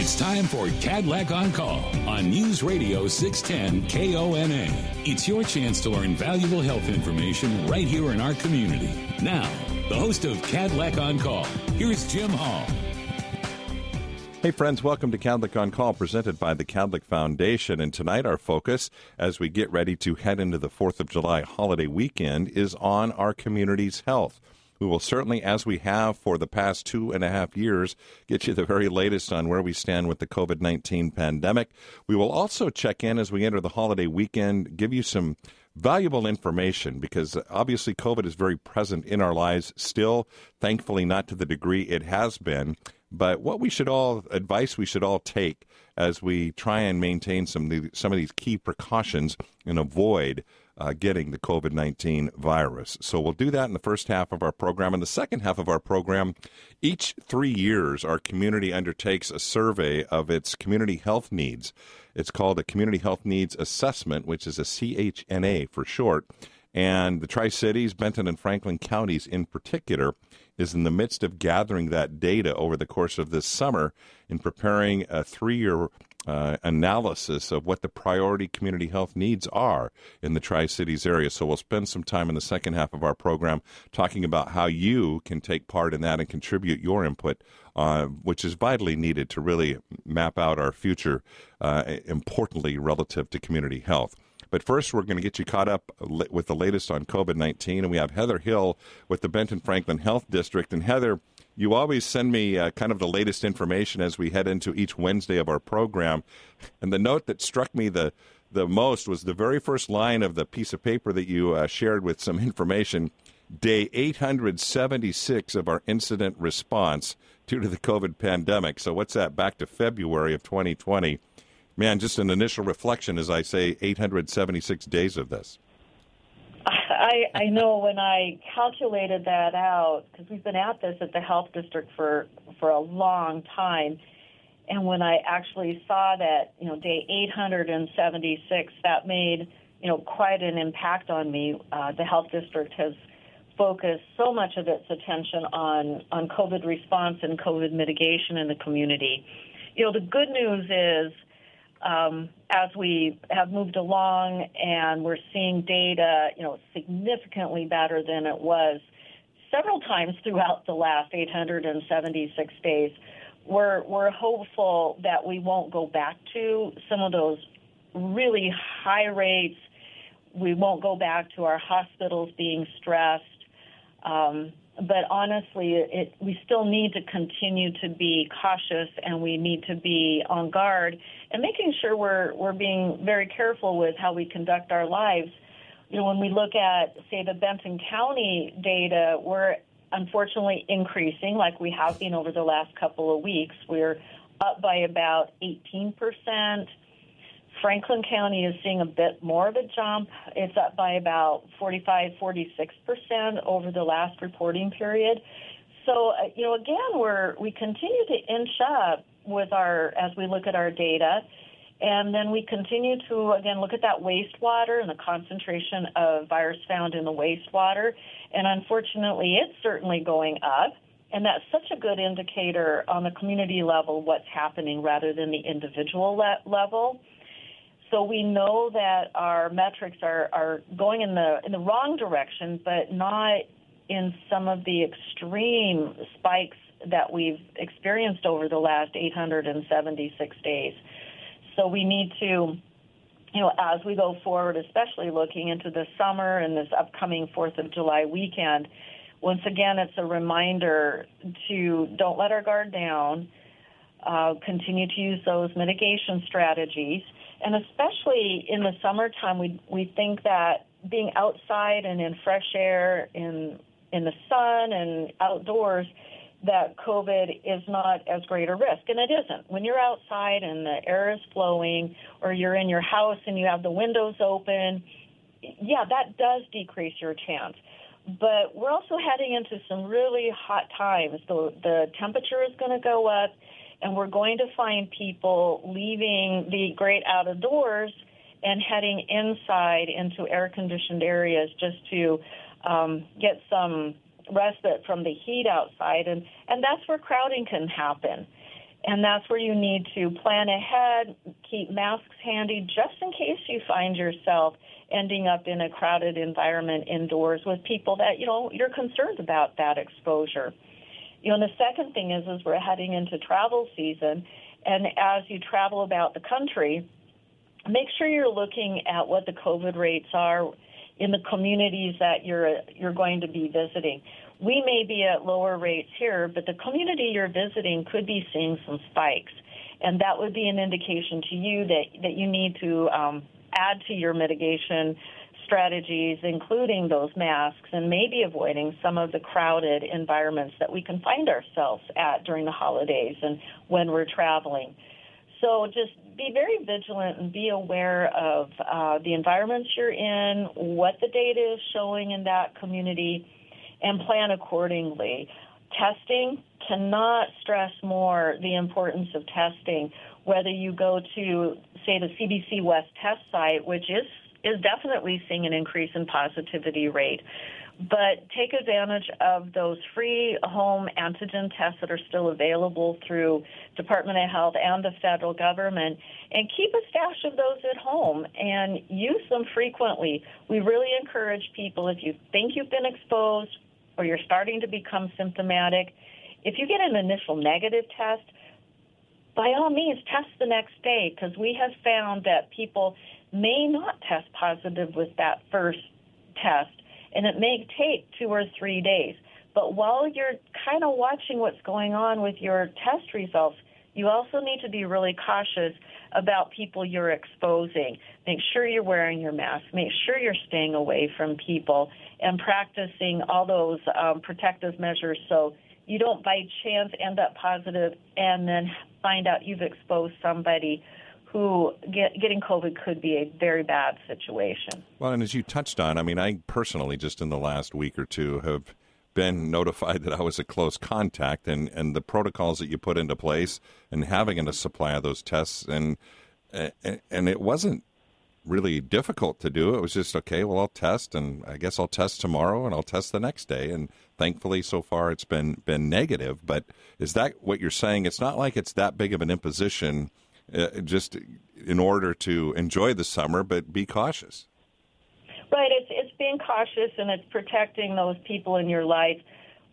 It's time for Kadlec on Call on News Radio 610 KONA. It's your chance to learn valuable health information right here in our community. Now, the host of Kadlec on Call, here's Jim Hall. Hey, friends, welcome to Kadlec on Call, presented by the Kadlec Foundation. And tonight, our focus, as we get ready to head into the 4th of July holiday weekend, is on our community's health. We will certainly, as we have for the past two and a half years, get you the very latest on where we stand with the COVID 19 pandemic. We will also check in as we enter the holiday weekend, give you some valuable information because obviously COVID is very present in our lives still, thankfully, not to the degree it has been. But what we should all advice we should all take as we try and maintain some some of these key precautions and avoid uh, getting the COVID 19 virus. So we'll do that in the first half of our program. In the second half of our program, each three years, our community undertakes a survey of its community health needs. It's called a Community Health Needs Assessment, which is a CHNA for short. And the Tri Cities, Benton, and Franklin counties in particular, is in the midst of gathering that data over the course of this summer in preparing a three year uh, analysis of what the priority community health needs are in the Tri Cities area. So we'll spend some time in the second half of our program talking about how you can take part in that and contribute your input, uh, which is vitally needed to really map out our future, uh, importantly, relative to community health. But first, we're going to get you caught up with the latest on COVID 19. And we have Heather Hill with the Benton Franklin Health District. And Heather, you always send me uh, kind of the latest information as we head into each Wednesday of our program. And the note that struck me the the most was the very first line of the piece of paper that you uh, shared with some information. Day 876 of our incident response due to the COVID pandemic. So, what's that? Back to February of 2020. Man, just an initial reflection as I say 876 days of this. I, I know when I calculated that out, because we've been at this at the health district for, for a long time, and when I actually saw that, you know, day 876, that made, you know, quite an impact on me. Uh, the health district has focused so much of its attention on, on COVID response and COVID mitigation in the community. You know, the good news is um, as we have moved along and we're seeing data, you know, significantly better than it was several times throughout the last 876 days, we're, we're hopeful that we won't go back to some of those really high rates. We won't go back to our hospitals being stressed. Um, but honestly, it, we still need to continue to be cautious and we need to be on guard and making sure we're, we're being very careful with how we conduct our lives. You know, when we look at, say, the Benton County data, we're unfortunately increasing like we have been over the last couple of weeks. We're up by about 18 percent. Franklin County is seeing a bit more of a jump. It's up by about 45, 46 percent over the last reporting period. So, uh, you know, again, we're we continue to inch up with our as we look at our data, and then we continue to again look at that wastewater and the concentration of virus found in the wastewater. And unfortunately, it's certainly going up. And that's such a good indicator on the community level what's happening rather than the individual le- level. So we know that our metrics are, are going in the in the wrong direction, but not in some of the extreme spikes that we've experienced over the last 876 days. So we need to, you know, as we go forward, especially looking into the summer and this upcoming 4th of July weekend, once again, it's a reminder to don't let our guard down, uh, continue to use those mitigation strategies and especially in the summertime, we we think that being outside and in fresh air, in in the sun and outdoors, that COVID is not as great a risk, and it isn't. When you're outside and the air is flowing, or you're in your house and you have the windows open, yeah, that does decrease your chance. But we're also heading into some really hot times. The the temperature is going to go up and we're going to find people leaving the great out of doors and heading inside into air conditioned areas just to um, get some respite from the heat outside and and that's where crowding can happen And that's where you need to plan ahead, keep masks handy just in case you find yourself ending up in a crowded environment indoors with people that, you know, you're concerned about that exposure. You know, the second thing is, is we're heading into travel season, and as you travel about the country, make sure you're looking at what the COVID rates are in the communities that you're you're going to be visiting. We may be at lower rates here, but the community you're visiting could be seeing some spikes, and that would be an indication to you that that you need to um, add to your mitigation strategies, including those masks, and maybe avoiding some of the crowded environments that we can find ourselves at during the holidays and when we're traveling. So just be very vigilant and be aware of uh, the environments you're in, what the data is showing in that community, and plan accordingly. Testing cannot stress more the importance of testing. Whether you go to, say, the CBC West test site, which is is definitely seeing an increase in positivity rate. But take advantage of those free home antigen tests that are still available through Department of Health and the federal government and keep a stash of those at home and use them frequently. We really encourage people if you think you've been exposed or you're starting to become symptomatic, if you get an initial negative test, by all means test the next day because we have found that people may not test positive with that first test, and it may take two or three days. But while you're kind of watching what's going on with your test results, you also need to be really cautious about people you're exposing. Make sure you're wearing your mask. Make sure you're staying away from people and practicing all those um, protective measures so you don't by chance end up positive and then find out you've exposed somebody who get, getting COVID could be a very bad situation. Well, and as you touched on, I mean, I personally just in the last week or two have been notified that I was a close contact, and, and the protocols that you put into place, and having a supply of those tests, and and it wasn't really difficult to do. It was just okay. Well, I'll test, and I guess I'll test tomorrow, and I'll test the next day. And thankfully, so far, it's been been negative. But is that what you're saying? It's not like it's that big of an imposition uh, just in order to enjoy the summer, but be cautious. Right. It's it's being cautious and it's protecting those people in your life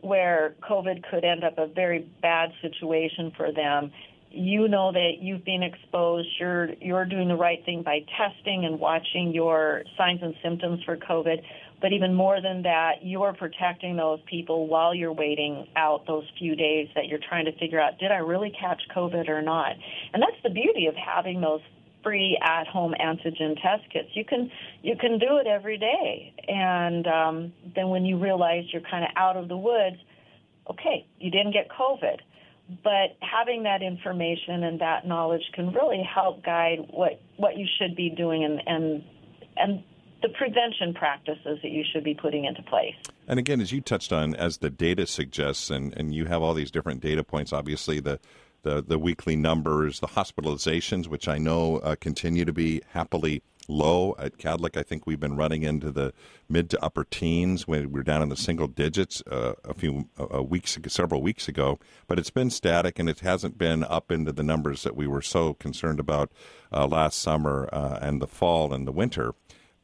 where COVID could end up a very bad situation for them. You know that you've been exposed. You're you're doing the right thing by testing and watching your signs and symptoms for COVID. But even more than that, you're protecting those people while you're waiting out those few days that you're trying to figure out, did I really catch COVID or not? And that's the beauty of having those free at-home antigen test kits. You can you can do it every day, and um, then when you realize you're kind of out of the woods, okay, you didn't get COVID, but having that information and that knowledge can really help guide what what you should be doing and and and the prevention practices that you should be putting into place. And again, as you touched on, as the data suggests, and, and you have all these different data points, obviously the the, the weekly numbers, the hospitalizations, which I know uh, continue to be happily low at Kadlec. I think we've been running into the mid to upper teens when we were down in the single digits uh, a few uh, weeks, ago, several weeks ago. But it's been static, and it hasn't been up into the numbers that we were so concerned about uh, last summer uh, and the fall and the winter.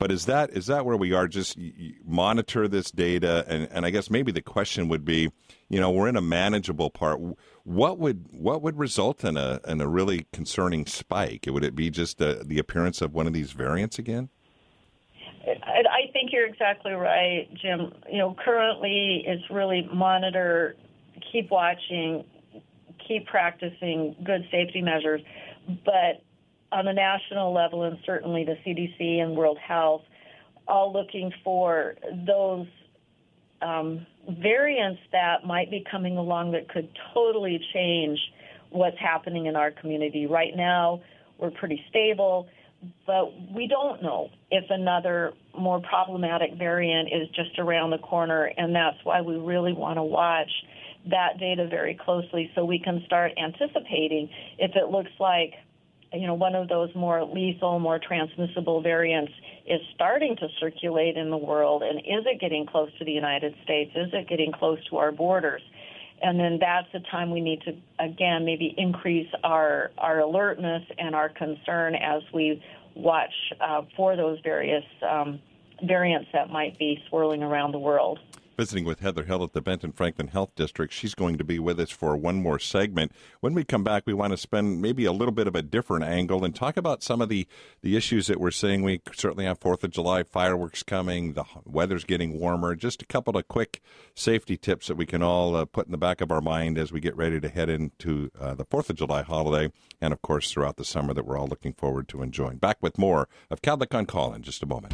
But is that is that where we are? Just monitor this data, and, and I guess maybe the question would be, you know, we're in a manageable part. What would what would result in a in a really concerning spike? Would it be just the, the appearance of one of these variants again? I think you're exactly right, Jim. You know, currently it's really monitor, keep watching, keep practicing good safety measures, but on the national level and certainly the CDC and World Health, all looking for those um, variants that might be coming along that could totally change what's happening in our community. Right now, we're pretty stable, but we don't know if another more problematic variant is just around the corner, and that's why we really want to watch that data very closely so we can start anticipating if it looks like you know, one of those more lethal, more transmissible variants is starting to circulate in the world, and is it getting close to the United States? Is it getting close to our borders? and then that's the time we need to again maybe increase our our alertness and our concern as we watch uh, for those various um, variants that might be swirling around the world visiting with Heather Hill at the Benton Franklin Health District. She's going to be with us for one more segment. When we come back, we want to spend maybe a little bit of a different angle and talk about some of the, the issues that we're seeing. We certainly have Fourth of July fireworks coming, the weather's getting warmer. Just a couple of quick safety tips that we can all uh, put in the back of our mind as we get ready to head into uh, the Fourth of July holiday, and of course throughout the summer that we're all looking forward to enjoying. Back with more of Kadlec on Call in just a moment.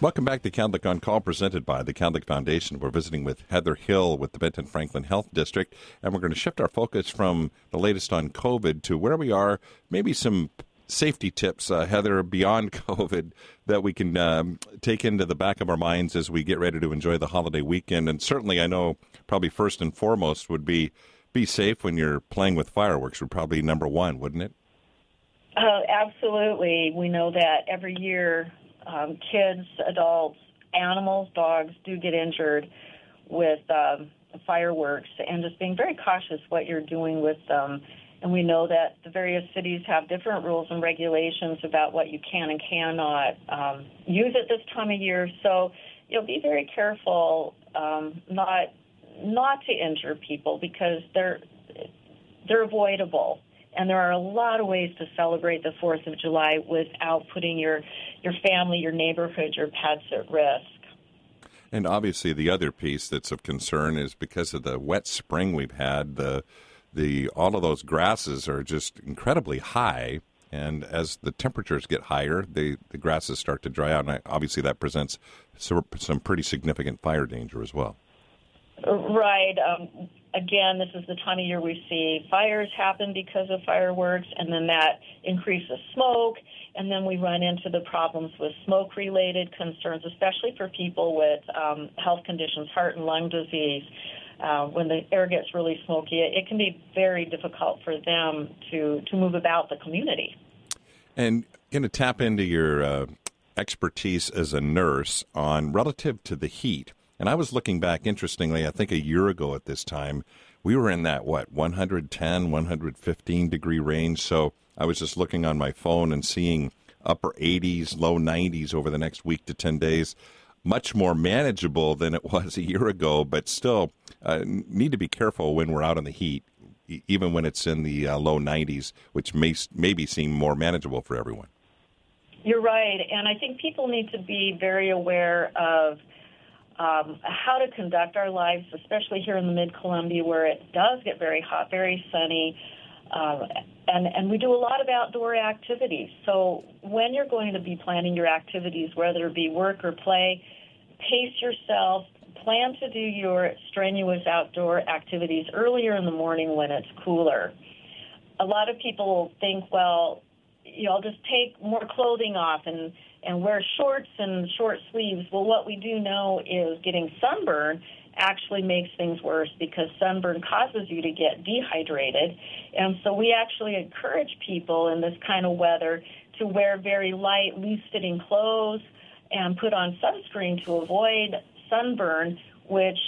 Welcome back to Kadlec on Call, presented by the Kadlec Foundation. We're visiting with Heather Hill with the Benton Franklin Health District, and we're going to shift our focus from the latest on COVID to where we are, maybe some safety tips, uh, Heather, beyond COVID that we can um, take into the back of our minds as we get ready to enjoy the holiday weekend. And certainly, I know probably first and foremost would be be safe when you're playing with fireworks, would probably be number one, wouldn't it? Uh, absolutely. We know that every year um, kids, adults, animals, dogs do get injured with um, fireworks, and just being very cautious what you're doing with them. And we know that the various cities have different rules and regulations about what you can and cannot um, use at this time of year. So, you know, be very careful um, not not to injure people because they're they're avoidable. And there are a lot of ways to celebrate the 4th of July without putting your, your family, your neighborhood, your pets at risk. And obviously, the other piece that's of concern is because of the wet spring we've had, the, the, all of those grasses are just incredibly high. And as the temperatures get higher, the, the grasses start to dry out. And obviously, that presents some pretty significant fire danger as well. Right. Um, again, this is the time of year we see fires happen because of fireworks, and then that increases smoke, and then we run into the problems with smoke related concerns, especially for people with um, health conditions, heart and lung disease. Uh, when the air gets really smoky, it, can be very difficult for them to, to move about the community. And going to tap into your uh, expertise as a nurse on relative to the heat. And I was looking back, interestingly, I think a year ago at this time, we were in that, what, 110, 115 degree range. So I was just looking on my phone and seeing upper 80s, low 90s over the next week to 10 days. Much more manageable than it was a year ago, but still uh, need to be careful when we're out in the heat, even when it's in the uh, low 90s, which may maybe seem more manageable for everyone. You're right, and I think people need to be very aware of um, how to conduct our lives, especially here in the Mid Columbia where it does get very hot, very sunny. Uh, and, and we do a lot of outdoor activities. So when you're going to be planning your activities, whether it be work or play, pace yourself, plan to do your strenuous outdoor activities earlier in the morning when it's cooler. A lot of people think, well, you know, I'll just take more clothing off and and wear shorts and short sleeves. Well, what we do know is getting sunburn actually makes things worse because sunburn causes you to get dehydrated. And so we actually encourage people in this kind of weather to wear very light, loose fitting clothes and put on sunscreen to avoid sunburn, which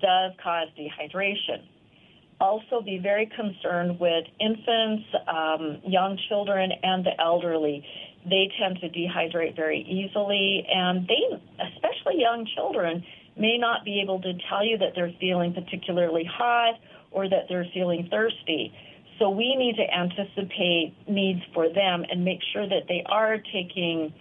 does cause dehydration. Also, be very concerned with infants, um, young children, and the elderly they tend to dehydrate very easily, and they, especially young children, may not be able to tell you that they're feeling particularly hot or that they're feeling thirsty. So we need to anticipate needs for them and make sure that they are taking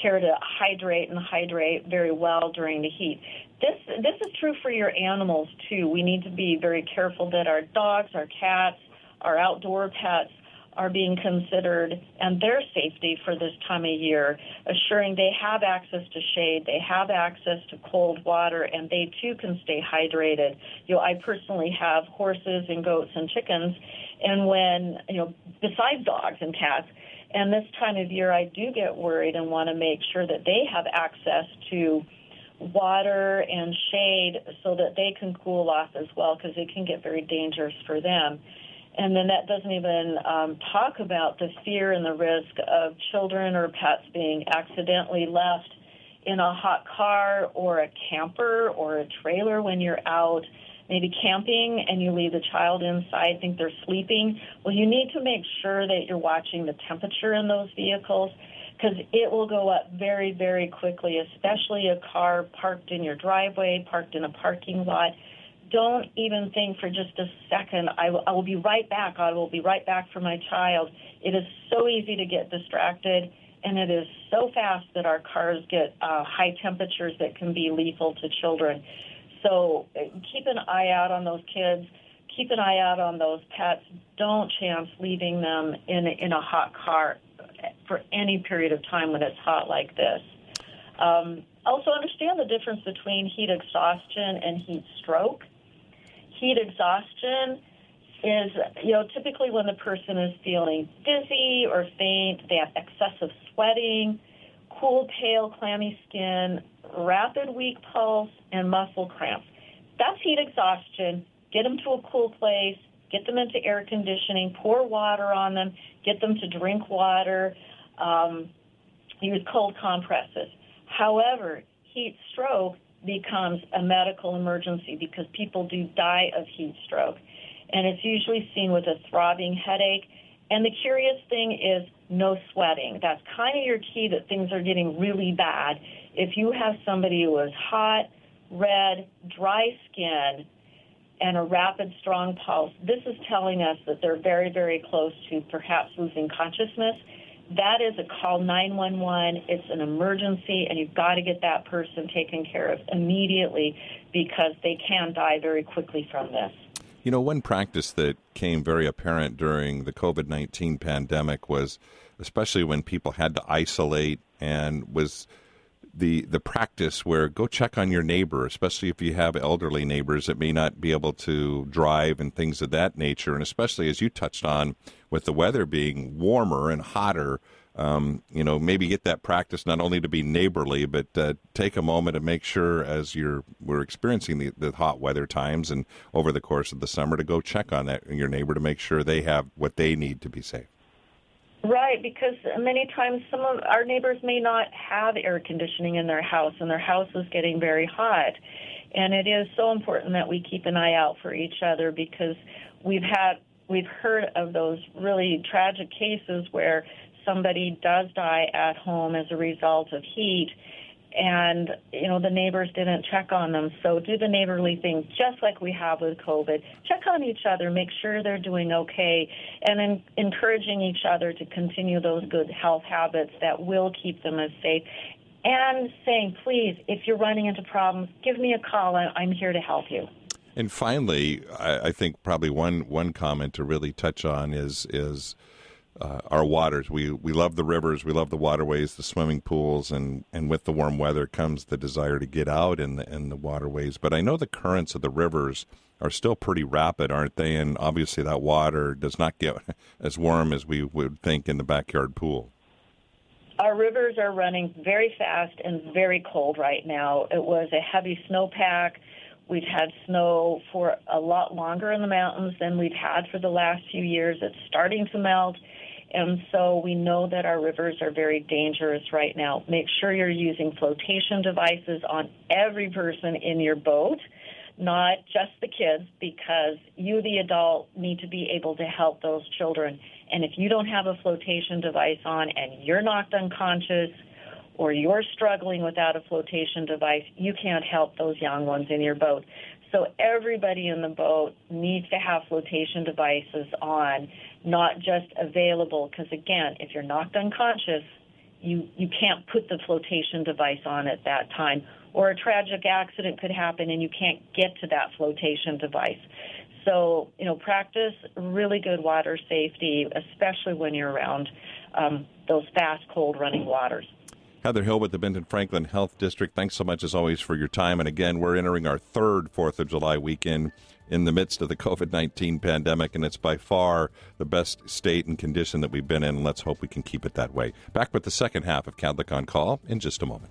care to hydrate and hydrate very well during the heat. This this is true for your animals too. We need to be very careful that our dogs, our cats, our outdoor pets are being considered and their safety for this time of year, assuring they have access to shade, they have access to cold water, and they too can stay hydrated. You know, I personally have horses and goats and chickens, and when, you know, besides dogs and cats, And this time of year, I do get worried and want to make sure that they have access to water and shade so that they can cool off as well because it can get very dangerous for them. And then that doesn't even um, talk about the fear and the risk of children or pets being accidentally left in a hot car or a camper or a trailer when you're out maybe camping and you leave the child inside, think they're sleeping. Well, you need to make sure that you're watching the temperature in those vehicles because it will go up very, very quickly, especially a car parked in your driveway, parked in a parking lot. Don't even think for just a second, I will, be right back. I will be right back for my child. It is so easy to get distracted, and it is so fast that our cars get uh, high temperatures that can be lethal to children. So uh, keep an eye out on those kids. Keep an eye out on those pets. Don't chance leaving them in in a hot car for any period of time when it's hot like this. Um, also, understand the difference between heat exhaustion and heat stroke. Heat exhaustion is, you know, typically when the person is feeling dizzy or faint, they have excessive sweating, cool, pale, clammy skin, rapid, weak pulse, and muscle cramps. That's heat exhaustion. Get them to a cool place, get them into air conditioning, pour water on them, get them to drink water, um, use cold compresses. However, heat stroke becomes a medical emergency because people do die of heat stroke. And it's usually seen with a throbbing headache. And the curious thing is no sweating. That's kind of your key that things are getting really bad. If you have somebody who is hot, red, dry skin, and a rapid, strong pulse, this is telling us that they're very, very close to perhaps losing consciousness. That is a call 911. It's an emergency, and you've got to get that person taken care of immediately because they can die very quickly from this. You know, one practice that came very apparent during the COVID 19 pandemic was especially when people had to isolate and was the the practice where go check on your neighbor, especially if you have elderly neighbors that may not be able to drive and things of that nature, and especially as you touched on with the weather being warmer and hotter. Um, you know, maybe get that practice not only to be neighborly, but uh, take a moment to make sure as you're we're experiencing the, the hot weather times and over the course of the summer to go check on that your neighbor to make sure they have what they need to be safe. Right, because many times some of our neighbors may not have air conditioning in their house and their house is getting very hot. And it is so important that we keep an eye out for each other because we've had we've heard of those really tragic cases where somebody does die at home as a result of heat and you know the neighbors didn't check on them. So do the neighborly thing just like we have with covid. Check on each other make sure they're doing okay and then encouraging each other to continue those good health habits that will keep them as safe. And saying please if you're running into problems give me a call. I'm here to help you. And finally i, I think probably one one comment to really touch on is is uh, our waters. We we love the rivers, we love the waterways, the swimming pools, and, and with the warm weather comes the desire to get out in the in the waterways. But I know the currents of the rivers are still pretty rapid, aren't they? And obviously, that water does not get as warm as we would think in the backyard pool. Our rivers are running very fast and very cold right now. It was a heavy snowpack. We've had snow for a lot longer in the mountains than we've had for the last few years. It's starting to melt and so we know that our rivers are very dangerous right now. Make sure you're using flotation devices on every person in your boat, not just the kids, because you, the adult, need to be able to help those children. And if you don't have a flotation device on and you're knocked unconscious, or you're struggling without a flotation device, you can't help those young ones in your boat. So everybody in the boat needs to have flotation devices on not just available because again, if you're knocked unconscious, you you can't put the flotation device on at that time or a tragic accident could happen and you can't get to that flotation device. So, you know, practice really good water safety, especially when you're around um, those fast, cold running waters. Heather Hill with the Benton Franklin Health District. Thanks so much, as always, for your time. And again, we're entering our third Fourth of July weekend in the midst of the COVID 19 pandemic, and it's by far the best state and condition that we've been in. Let's hope we can keep it that way. Back with the second half of Kadlec on Call in just a moment.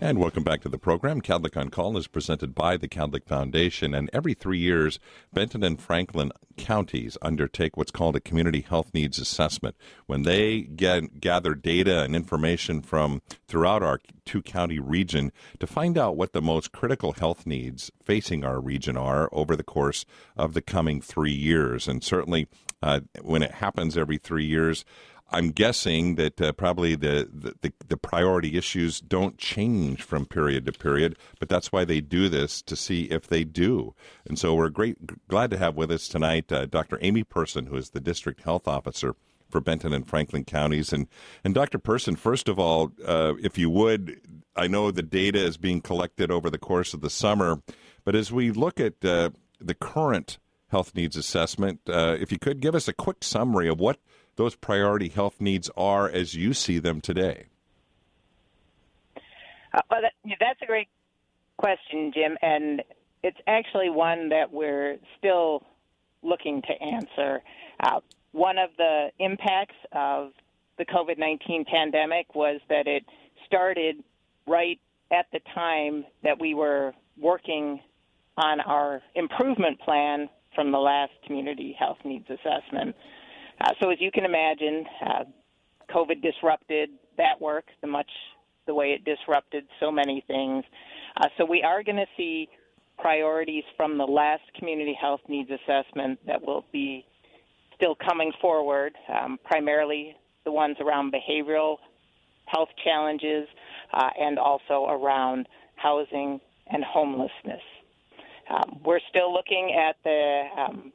And welcome back to the program. Kadlec on Call is presented by the Kadlec Foundation. And every three years, Benton and Franklin counties undertake what's called a community health needs assessment. When they get, gather data and information from throughout our two county region to find out what the most critical health needs facing our region are over the course of the coming three years. And certainly, uh, when it happens every three years, I'm guessing that uh, probably the, the, the, priority issues don't change from period to period, but that's why they do this to see if they do. And so we're great, glad to have with us tonight uh, Dr. Amy Person, who is the district health officer for Benton and Franklin counties. And and Dr. Person, first of all, uh, if you would, I know the data is being collected over the course of the summer, but as we look at uh, the current health needs assessment, uh, if you could give us a quick summary of what those priority health needs are as you see them today? Uh, well, that, that's a great question, Jim, and it's actually one that we're still looking to answer. Uh, one of the impacts of the COVID 19 pandemic was that it started right at the time that we were working on our improvement plan from the last community health needs assessment. Uh, so as you can imagine, uh, COVID disrupted that work the much the way it disrupted so many things. Uh, so we are going to see priorities from the last community health needs assessment that will be still coming forward, um, primarily the ones around behavioral health challenges uh, and also around housing and homelessness. Um, we're still looking at the um,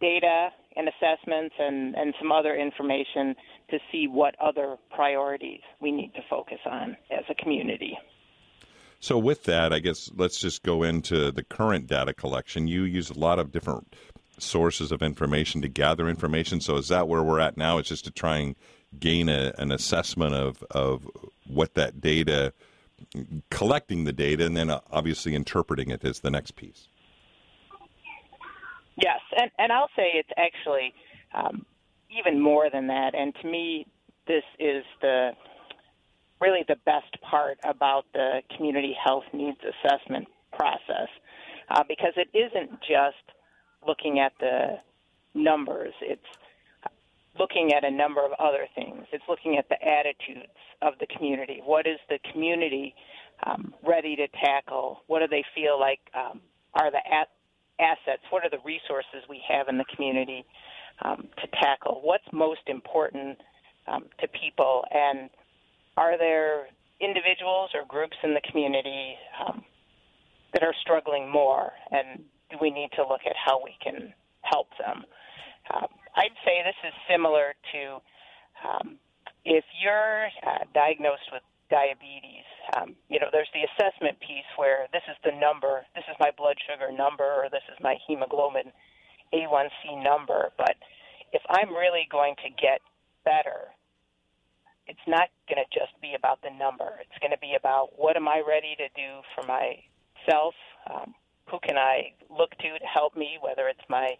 data and assessments and, and some other information to see what other priorities we need to focus on as a community. So, with that, I guess let's just go into the current data collection. You use a lot of different sources of information to gather information. So, is that where we're at now? It's just to try and gain a, an assessment of, of what that data, collecting the data, and then obviously interpreting it is the next piece. And and I'll say it's actually um, even more than that. And to me, this is the really the best part about the community health needs assessment process uh, because it isn't just looking at the numbers. It's looking at a number of other things. It's looking at the attitudes of the community. What is the community um, ready to tackle? What do they feel like um, are the at- assets? What are the resources we have in the community um, to tackle? What's most important um, to people? And are there individuals or groups in the community um, that are struggling more? And do we need to look at how we can help them? Um, I'd say this is similar to um, if you're uh, diagnosed with diabetes. Um, you know, there's the assessment piece where this is the number, this is my blood sugar number, or this is my hemoglobin A1C number. But if I'm really going to get better, it's not going to just be about the number. It's going to be about what am I ready to do for myself? Um, who can I look to to help me? Whether it's my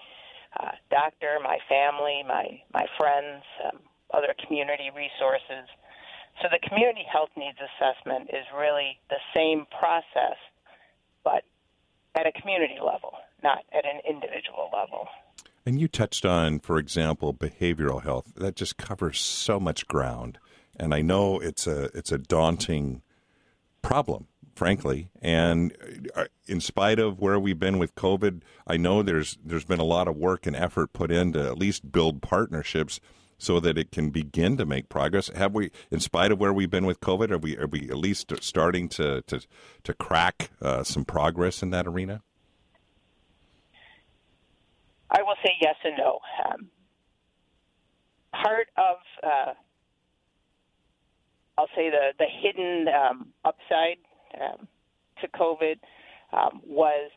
uh, doctor, my family, my my friends, um, other community resources. So the community health needs assessment is really the same process, but at a community level, not at an individual level. And you touched on, for example, behavioral health. That just covers so much ground, and I know it's a it's a daunting problem, frankly. And uh, in spite of where we've been with COVID, I know there's there's been a lot of work and effort put in to at least build partnerships so that it can begin to make progress? Have we, in spite of where we've been with COVID, are we are we at least starting to to to crack uh, some progress in that arena? I will say yes and no. Um, part of uh, I'll say the the hidden um, upside um, to COVID um, was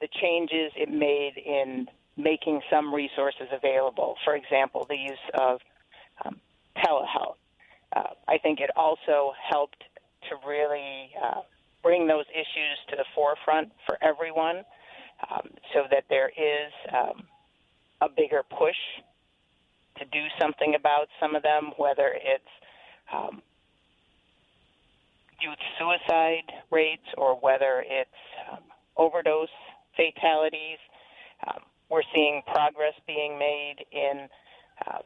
the changes it made in making some resources available. For example, the use of um, telehealth. Uh, I think it also helped to really uh, bring those issues to the forefront for everyone, um, so that there is um, a bigger push to do something about some of them, whether it's um, youth suicide rates or whether it's um, overdose fatalities. Um, we're seeing progress being made in uh,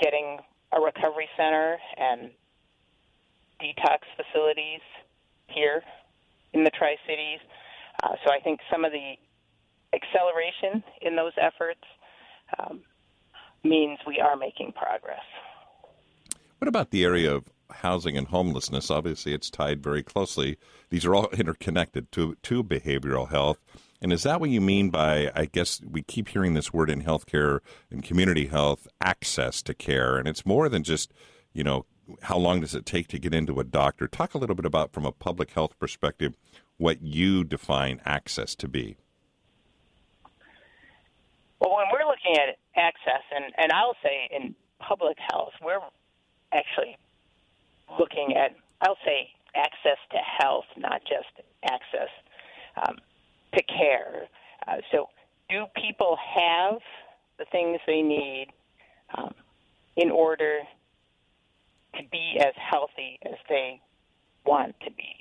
getting a recovery center and detox facilities here in the Tri Cities. Uh, so I think some of the acceleration in those efforts um, means we are making progress. What about the area of housing and homelessness? Obviously, it's tied very closely. These are all interconnected to to behavioral health. And is that what you mean by, I guess we keep hearing this word in healthcare and community health, access to care? And it's more than just, you know, how long does it take to get into a doctor? Talk a little bit about, from a public health perspective, what you define access to be. Well, when we're looking at access, and, and I'll say in public health, we're actually looking at, I'll say, access to health, not just access um, to care. Uh, so, do people have the things they need um, in order to be as healthy as they want to be?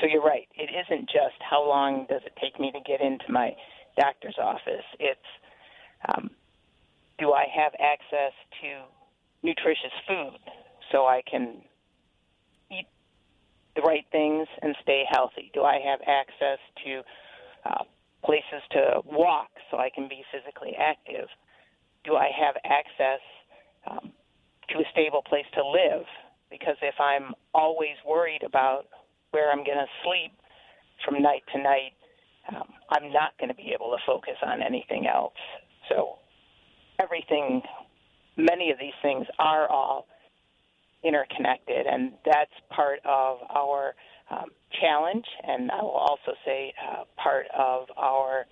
So, you're right. It isn't just how long does it take me to get into my doctor's office. It's um, do I have access to nutritious food so I can the right things and stay healthy? Do I have access to uh, places to walk so I can be physically active? Do I have access um, to a stable place to live? Because if I'm always worried about where I'm going to sleep from night to night, um, I'm not going to be able to focus on anything else. So, everything, many of these things are all interconnected, and that's part of our um, challenge, and I will also say uh, part of our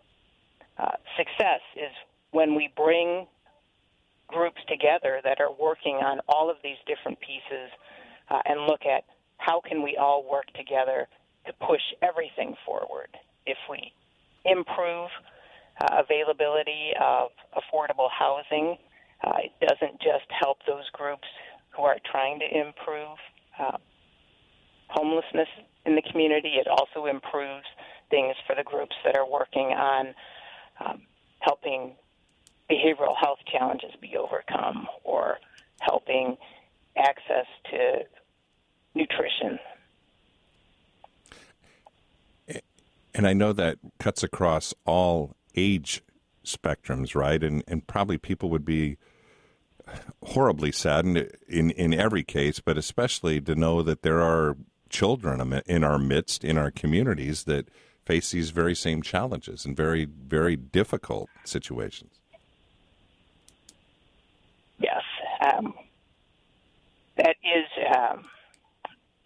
uh, success is when we bring groups together that are working on all of these different pieces uh, and look at how can we all work together to push everything forward. If we improve uh, availability of affordable housing, uh, it doesn't just help those groups who are trying to improve uh, homelessness in the community. It also improves things for the groups that are working on um, helping behavioral health challenges be overcome or helping access to nutrition. And I know that cuts across all age spectrums, right? And and probably people would be horribly saddened in in every case, but especially to know that there are children in our midst, in our communities, that face these very same challenges and very, very difficult situations. Yes. Um, that is, um,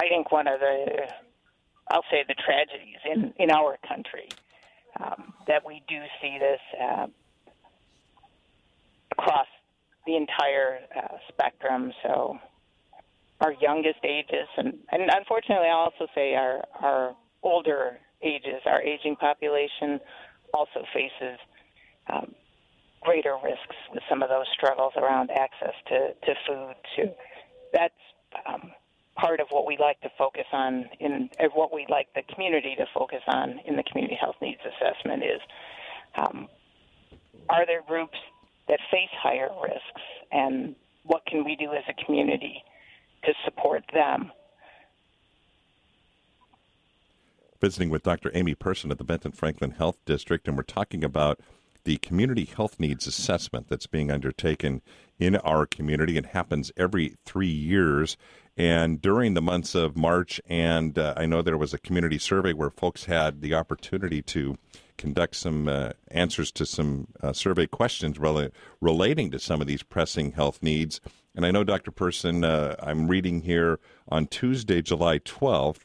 I think, one of the, I'll say, the tragedies in, in our country um, that we do see this uh, across the entire uh, spectrum. So our youngest ages, and, and unfortunately, I'll also say our our older ages, our aging population, also faces um, greater risks with some of those struggles around access to to food. Too, that's um, part of what we like to focus on in what we like the community to focus on in the community health needs assessment is um, are there groups that face higher risks and what can we do as a community to support them. Visiting with Dr. Amy Person at the Benton Franklin Health District, and we're talking about the community health needs assessment that's being undertaken in our community. It happens every three years. And during the months of March, and uh, I know there was a community survey where folks had the opportunity to conduct some uh, answers to some uh, survey questions rel- relating to some of these pressing health needs. And I know, Dr. Person, uh, I'm reading here on Tuesday, July 12th,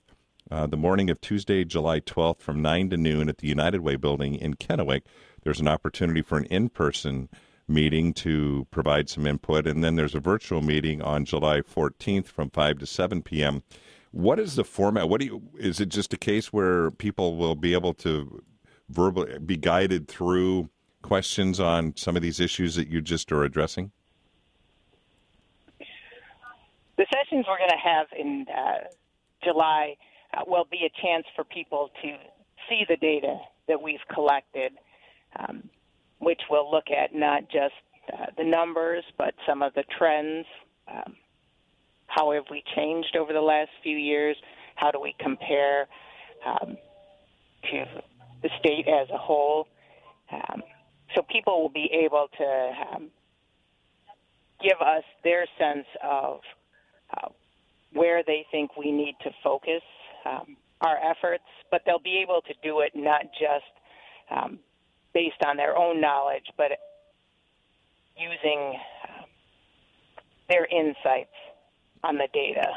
uh, the morning of Tuesday, July 12th, from 9 to noon at the United Way building in Kennewick. There's an opportunity for an in person meeting to provide some input. And then there's a virtual meeting on July 14th from 5 to 7 p.m. What is the format? What do you, is it just a case where people will be able to verbally be guided through questions on some of these issues that you just are addressing? The sessions we're going to have in uh, July uh, will be a chance for people to see the data that we've collected, um, which will look at not just uh, the numbers, but some of the trends. Um, how have we changed over the last few years? How do we compare um, to the state as a whole? Um, so people will be able to um, give us their sense of uh, where they think we need to focus um, our efforts, but they'll be able to do it not just um, based on their own knowledge, but using um, their insights on the data.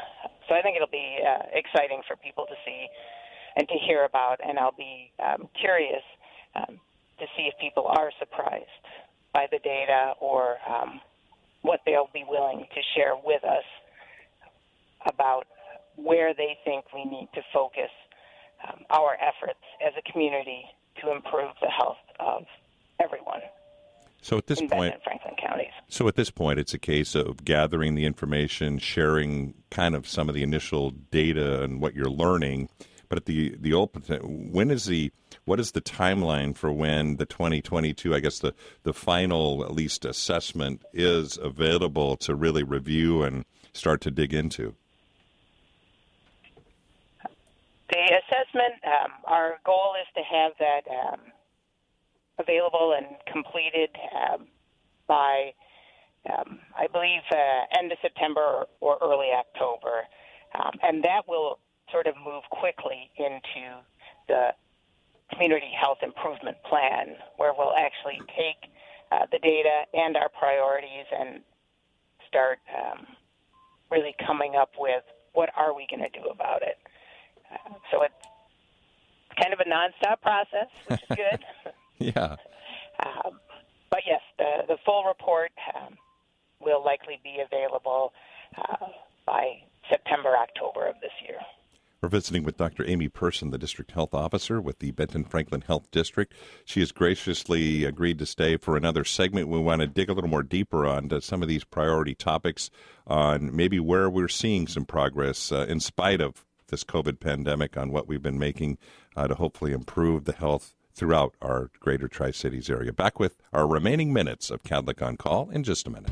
So I think it'll be uh, exciting for people to see and to hear about, and I'll be um, curious um, to see if people are surprised by the data or um, what they'll be willing to share with us about where they think we need to focus um, our efforts as a community to improve the health of everyone. So at this point, Franklin counties. So at this point, it's a case of gathering the information, sharing kind of some of the initial data and what you're learning. But the the open, when is the what is the timeline for when the 2022? I guess the the final at least assessment is available to really review and start to dig into. The assessment, um, our goal is to have that um, available and completed um, by, um, I believe, uh, end of September or early October. Um, and that will sort of move quickly into the community health improvement plan, where we'll actually take uh, the data and our priorities and start um, really coming up with what are we going to do about it so it's kind of a nonstop process, which is good. yeah. Um, but yes, the the full report um, will likely be available uh, by September October of this year. We're visiting with Dr. Amy Person, the District Health Officer with the Benton Franklin Health District. She has graciously agreed to stay for another segment. We want to dig a little more deeper on some of these priority topics on maybe where we're seeing some progress uh, in spite of this COVID pandemic on what we've been making uh, to hopefully improve the health throughout our greater Tri Cities area. Back with our remaining minutes of Kadlec on Call in just a minute.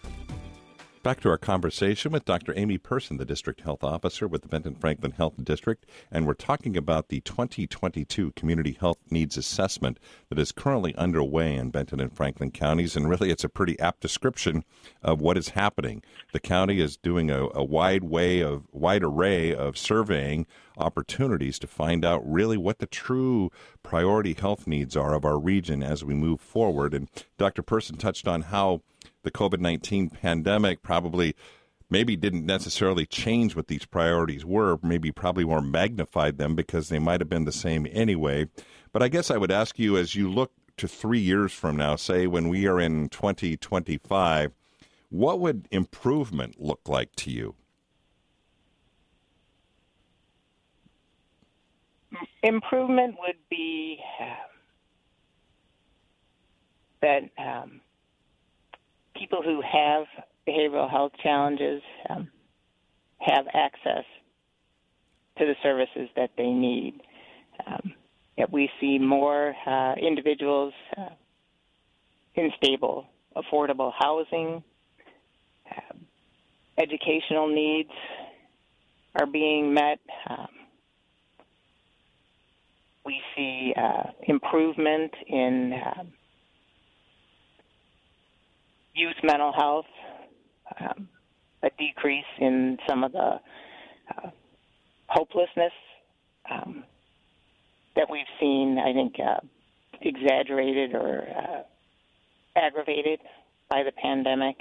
Back to our conversation with Dr. Amy Person, the District Health Officer with the Benton Franklin Health District, and we're talking about the 2022 Community Health Needs Assessment that is currently underway in Benton and Franklin counties. And really, it's a pretty apt description of what is happening. The county is doing a, a wide way of wide array of surveying opportunities to find out really what the true priority health needs are of our region as we move forward. And Dr. Person touched on how the COVID 19 pandemic probably maybe didn't necessarily change what these priorities were, maybe probably more magnified them because they might have been the same anyway. But I guess I would ask you as you look to three years from now, say when we are in 2025, what would improvement look like to you? Improvement would be that um, people who have behavioral health challenges um, have access to the services that they need. Um, we see more uh, individuals uh, in stable, affordable housing. Uh, educational needs are being met. Um, we see uh, improvement in uh, youth mental health, um, a decrease in some of the uh, hopelessness um, that we've seen, I think, uh, exaggerated or uh, aggravated by the pandemic.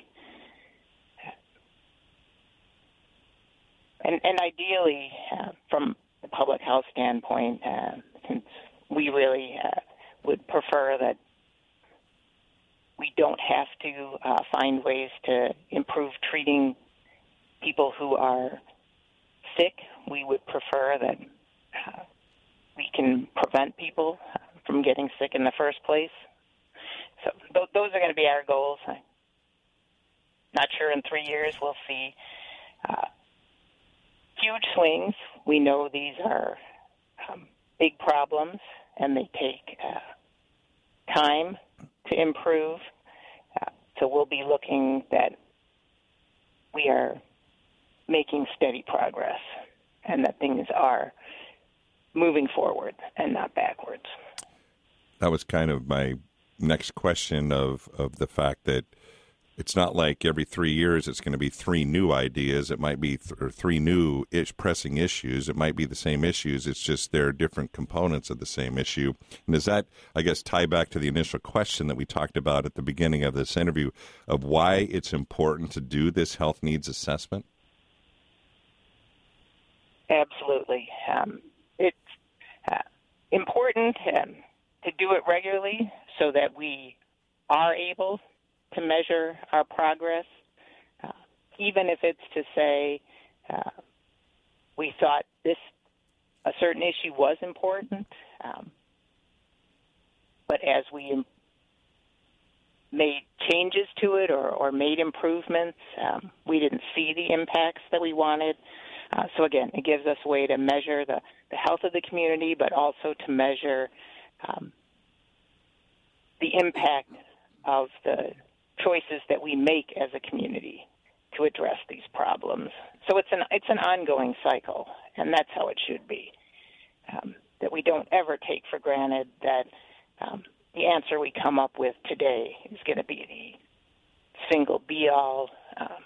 And, and ideally, uh, from the public health standpoint, uh, since we really uh, would prefer that we don't have to uh, find ways to improve treating people who are sick. We would prefer that uh, we can prevent people from getting sick in the first place. So th- those are going to be our goals. I'm not sure in three years we'll see uh, huge swings. We know these are um, big problems and they take uh, time to improve. Uh, so we'll be looking that we are making steady progress and that things are moving forward and not backwards. That was kind of my next question of, of the fact that it's not like every three years it's going to be three new ideas. It might be th- three new ish pressing issues. It might be the same issues. It's just they're different components of the same issue. And does that, I guess, tie back to the initial question that we talked about at the beginning of this interview of why it's important to do this health needs assessment? Absolutely. Um, it's uh, important um, to do it regularly so that we are able to measure our progress, uh, even if it's to say uh, we thought this a certain issue was important, um, but as we made changes to it or, or made improvements, um, we didn't see the impacts that we wanted. Uh, so again, it gives us a way to measure the, the health of the community, but also to measure um, the impact of the choices that we make as a community to address these problems. So it's an it's an ongoing cycle, and that's how it should be. Um, that we don't ever take for granted that um, the answer we come up with today is going to be the single be all um,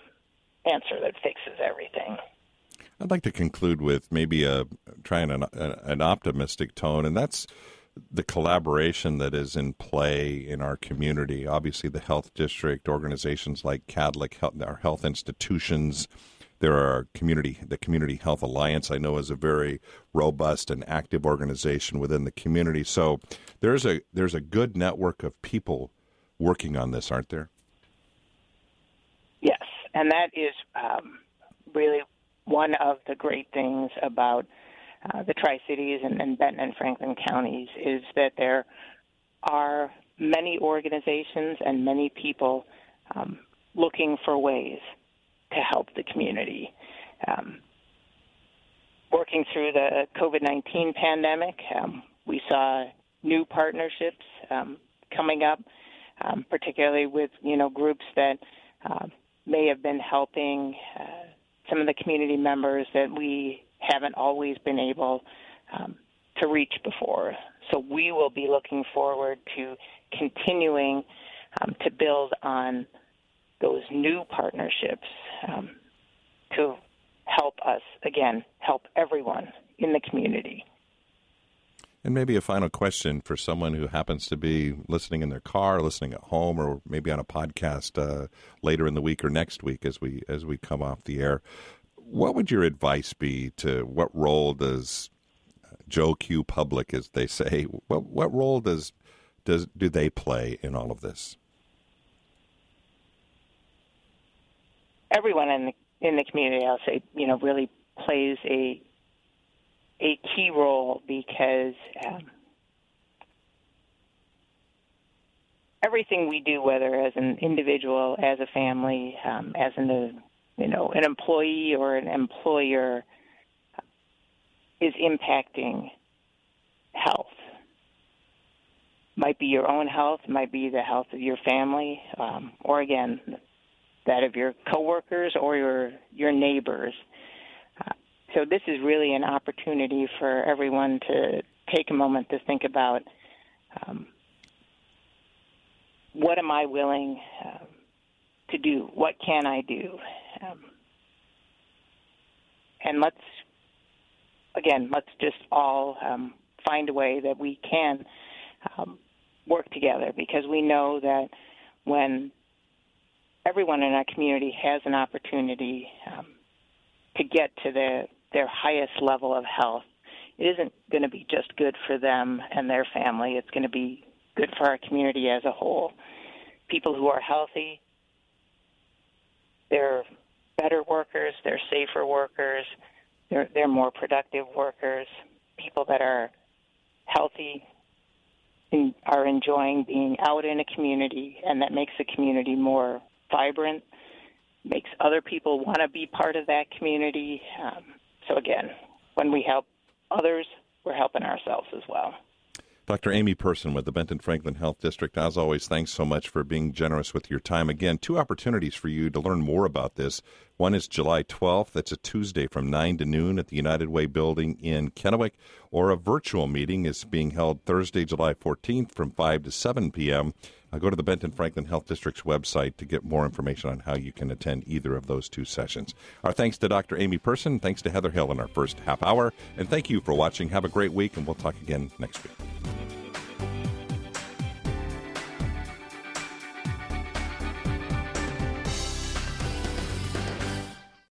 answer that fixes everything. I'd like to conclude with maybe a trying an, an optimistic tone, and that's the collaboration that is in play in our community. Obviously, the health district organizations like Kadlec, our health institutions. There are community, the Community Health Alliance. I know is a very robust and active organization within the community. So there's a there's a good network of people working on this, aren't there? Yes, and that is um, really one of the great things about uh, the Tri Cities and, and Benton and Franklin counties is that there are many organizations and many people um, looking for ways to help the community. Um, working through the COVID 19 pandemic, um, we saw new partnerships um, coming up, um, particularly with you know groups that uh, may have been helping uh, some of the community members that we haven't always been able um, to reach before. So we will be looking forward to continuing um, to build on those new partnerships um, to help us, again, help everyone in the community. And maybe a final question for someone who happens to be listening in their car, listening at home, or maybe on a podcast uh, later in the week or next week as we as we come off the air. What would your advice be to what role does Joe Q Public, as they say, what what role does does do they play in all of this? Everyone in the in the community, I'll say, you know, really plays a a key role because um, everything we do, whether as an individual, as a family, um, as an you know, an employee or an employer, is impacting health. Might be your own health, might be the health of your family, um, or again, that of your coworkers or your your neighbors. Uh, so this is really an opportunity for everyone to take a moment to think about um, what am I willing um, to do? What can I do? And let's again, let's just all um, find a way that we can um, work together because we know that when everyone in our community has an opportunity um, to get to their their highest level of health, it isn't going to be just good for them and their family. It's going to be good for our community as a whole. People who are healthy, they're better workers, they're safer workers, they're they're more productive workers. People that are healthy and are enjoying being out in a community, and that makes the community more vibrant, makes other people want to be part of that community. Um, so again, when we help others, we're helping ourselves as well. Dr. Amy Person with the Benton Franklin Health District. As always, thanks so much for being generous with your time. Again, two opportunities for you to learn more about this. One is July 12th. That's a Tuesday from 9 to noon at the United Way building in Kennewick, or a virtual meeting is being held Thursday, July 14th from 5 to 7 p.m. Uh, go to the Benton Franklin Health District's website to get more information on how you can attend either of those two sessions. Our thanks to Dr. Amy Person. Thanks to Heather Hill in our first half hour. And thank you for watching. Have a great week, and we'll talk again next week.